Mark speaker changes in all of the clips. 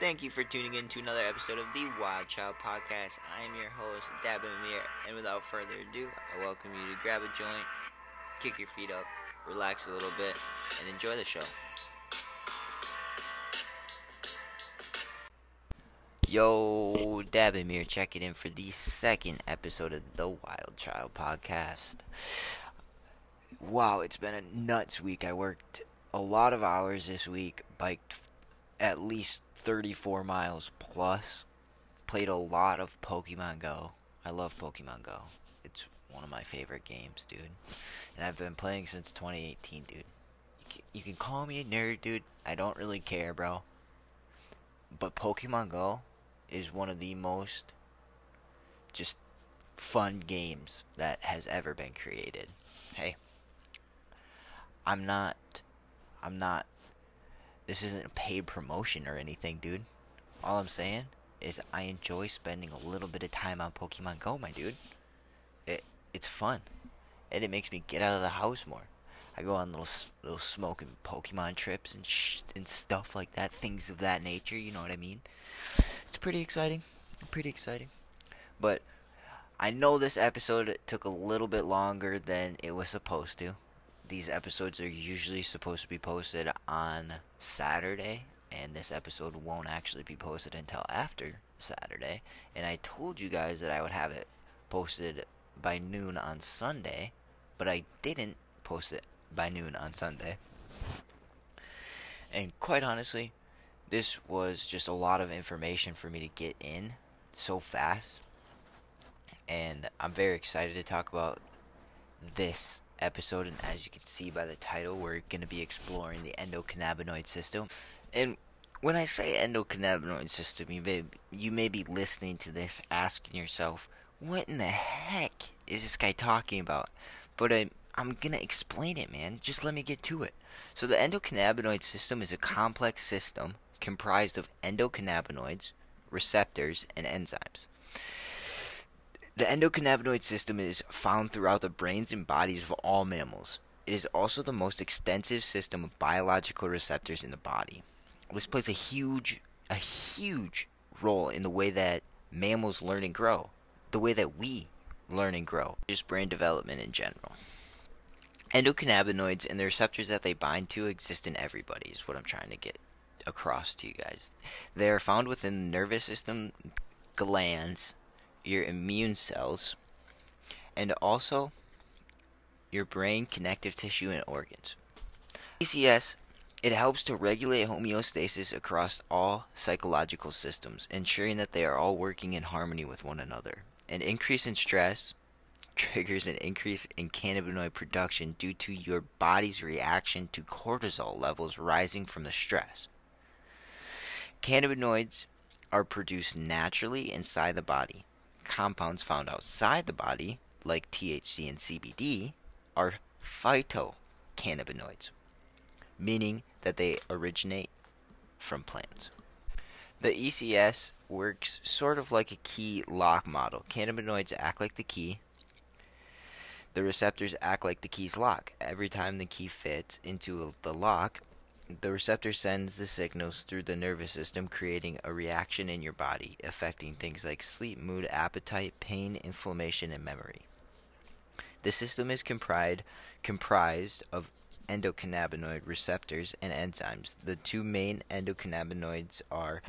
Speaker 1: Thank you for tuning in to another episode of the Wild Child Podcast. I am your host, Dab Amir, and without further ado, I welcome you to grab a joint, kick your feet up, relax a little bit, and enjoy the show. Yo, Dabamir checking in for the second episode of the Wild Child Podcast. Wow, it's been a nuts week. I worked a lot of hours this week, biked at least 34 miles plus, played a lot of Pokemon Go. I love Pokemon Go. It's one of my favorite games, dude. And I've been playing since 2018, dude. You can, call me a nerd, dude. I don't really care, bro. But Pokemon Go is one of the most just fun games that has ever been created. Hey, I'm not, I'm not, this isn't a paid promotion or anything, dude. All I'm saying is I enjoy spending a little bit of time on Pokemon Go, my dude. It, it's fun, and it makes me get out of the house more. I go on little little smoking Pokemon trips and sh- and stuff like that, things of that nature. You know what I mean? It's pretty exciting, pretty exciting. But I know this episode took a little bit longer than it was supposed to. These episodes are usually supposed to be posted on Saturday, and this episode won't actually be posted until after Saturday. And I told you guys that I would have it posted by noon on Sunday, but I didn't post it by noon on Sunday. And quite honestly, this was just a lot of information for me to get in so fast. And I'm very excited to talk about this episode. And as you can see by the title, we're going to be exploring the endocannabinoid system. And when I say endocannabinoid system, you may, you may be listening to this asking yourself, what in the heck is this guy talking about? But I'm, I'm going to explain it, man. Just let me get to it. So, the endocannabinoid system is a complex system comprised of endocannabinoids, receptors, and enzymes. The endocannabinoid system is found throughout the brains and bodies of all mammals. It is also the most extensive system of biological receptors in the body. This plays a huge, a huge role in the way that mammals learn and grow, the way that we learn and grow, just brain development in general. Endocannabinoids and the receptors that they bind to exist in everybody, is what I'm trying to get across to you guys. They are found within the nervous system, glands, your immune cells, and also your brain, connective tissue, and organs. ECS it helps to regulate homeostasis across all psychological systems, ensuring that they are all working in harmony with one another. An increase in stress triggers an increase in cannabinoid production due to your body's reaction to cortisol levels rising from the stress. Cannabinoids are produced naturally inside the body. Compounds found outside the body, like THC and CBD, are phytocannabinoids, meaning that they originate from plants. The ECS works sort of like a key lock model. Cannabinoids act like the key. The receptors act like the key's lock. Every time the key fits into the lock, the receptor sends the signals through the nervous system, creating a reaction in your body, affecting things like sleep, mood, appetite, pain, inflammation, and memory. The system is comprised comprised of endocannabinoid receptors and enzymes. The two main endocannabinoids are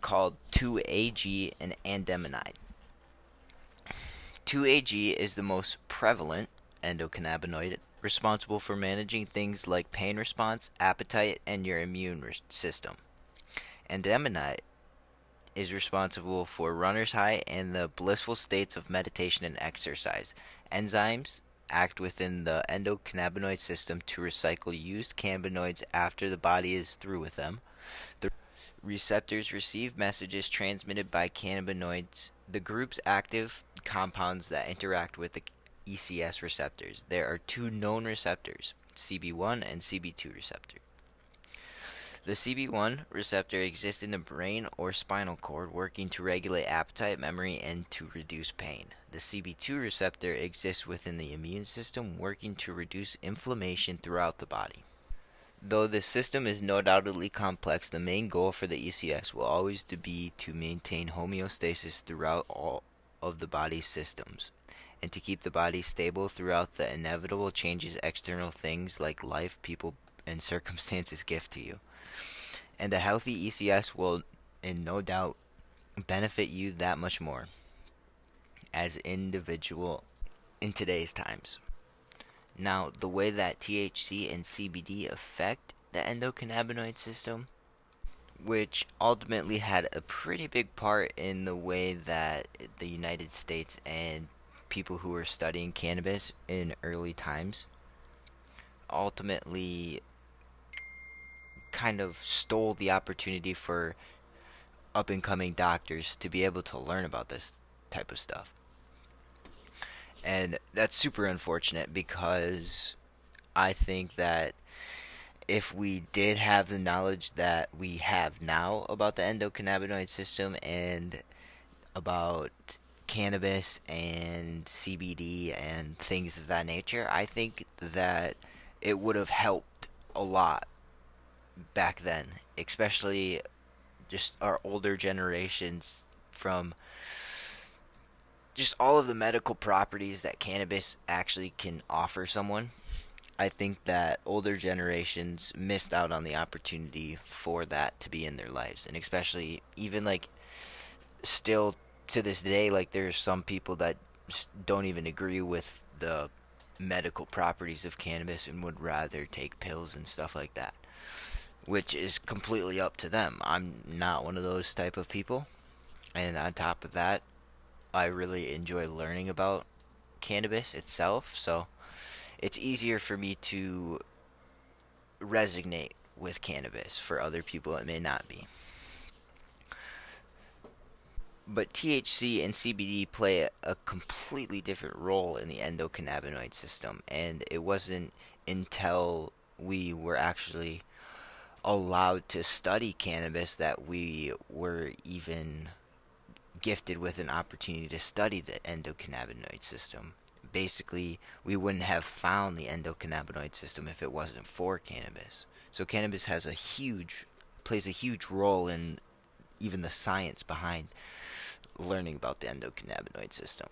Speaker 1: called 2-AG and anandamide. 2-AG is the most prevalent endocannabinoid responsible for managing things like pain response, appetite, and your immune system. Anandamide is responsible for runner's high and the blissful states of meditation and exercise. Enzymes act within the endocannabinoid system to recycle used cannabinoids after the body is through with them. The receptors receive messages transmitted by cannabinoids, the group's active compounds that interact with the ECS receptors. There are two known receptors, CB1 and CB2 receptor. The CB1 receptor exists in the brain or spinal cord, working to regulate appetite, memory, and to reduce pain. The CB2 receptor exists within the immune system, working to reduce inflammation throughout the body. Though the system is no doubtedly complex, the main goal for the ECS will always be to maintain homeostasis throughout all of the body's systems and to keep the body stable throughout the inevitable changes external things like life, people, and circumstances give to you. And a healthy ECS will, in no doubt, benefit you that much more as individual in today's times. Now, the way that THC and CBD affect the endocannabinoid system, which ultimately had a pretty big part in the way that the United States and people who were studying cannabis in early times ultimately kind of stole the opportunity for up and coming doctors to be able to learn about this type of stuff. And that's super unfortunate because I think that if we did have the knowledge that we have now about the endocannabinoid system and about cannabis and CBD and things of that nature, I think that it would have helped a lot back then, especially just our older generations from just all of the medical properties that cannabis actually can offer someone. I think that older generations missed out on the opportunity for that to be in their lives, and especially even like still to this day, like there's some people that don't even agree with the medical properties of cannabis and would rather take pills and stuff like that, which is completely up to them. I'm not one of those type of people, and on top of that, I really enjoy learning about cannabis itself, so it's easier for me to resonate with cannabis. For other people, it may not be. But THC and CBD play a, completely different role in the endocannabinoid system, and it wasn't until we were actually allowed to study cannabis that we were even gifted with an opportunity to study the endocannabinoid system. Basically, we wouldn't have found the endocannabinoid system if it wasn't for cannabis. So cannabis has a huge plays a huge role in even the science behind learning about the endocannabinoid system.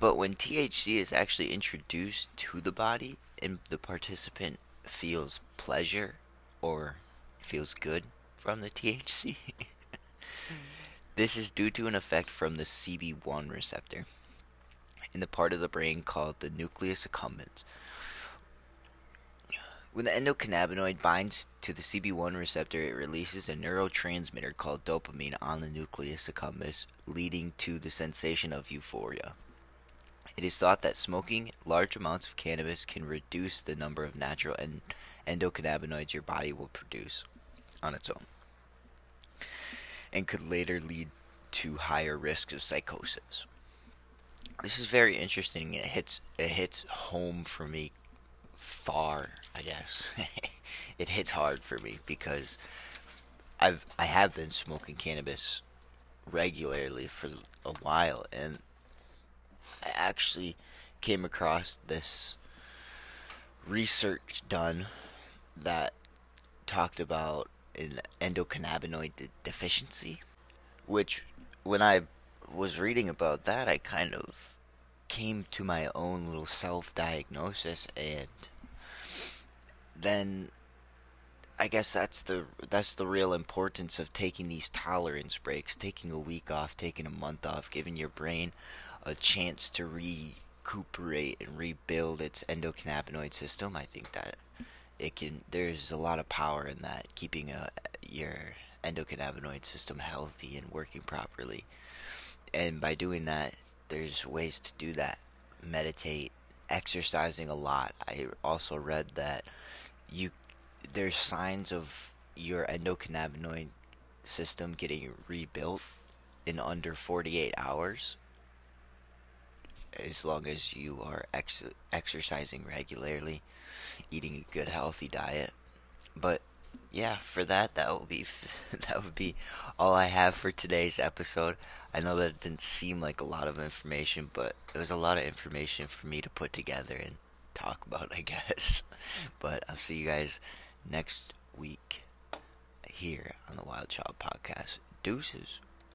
Speaker 1: But when THC is actually introduced to the body and the participant feels pleasure or feels good from the THC, This is due to an effect from the CB1 receptor in the part of the brain called the nucleus accumbens. When the endocannabinoid binds to the CB1 receptor, it releases a neurotransmitter called dopamine on the nucleus accumbens, leading to the sensation of euphoria. It is thought that smoking large amounts of cannabis can reduce the number of natural en- endocannabinoids your body will produce on its own and could later lead to higher risks of psychosis. This is very interesting. It hits it hits home for me far, I guess. it hits hard for me because I've I have been smoking cannabis regularly for a while and I actually came across this research done that talked about an endocannabinoid de- deficiency, which when I was reading about that, I kind of came to my own little self diagnosis and then I guess that's the that's the real importance of taking these tolerance breaks, taking a week off, taking a month off, giving your brain a chance to recuperate and rebuild its endocannabinoid system. I think that it can there's a lot of power in that keeping a, your endocannabinoid system healthy and working properly and by doing that there's ways to do that meditate exercising a lot i also read that you there's signs of your endocannabinoid system getting rebuilt in under 48 hours as long as you are ex- exercising regularly eating a good healthy diet. But yeah, for that that would be that would be all I have for today's episode. I know that it didn't seem like a lot of information, but it was a lot of information for me to put together and talk about, I guess. But I'll see you guys next week here on the Wild Child Podcast. Deuces.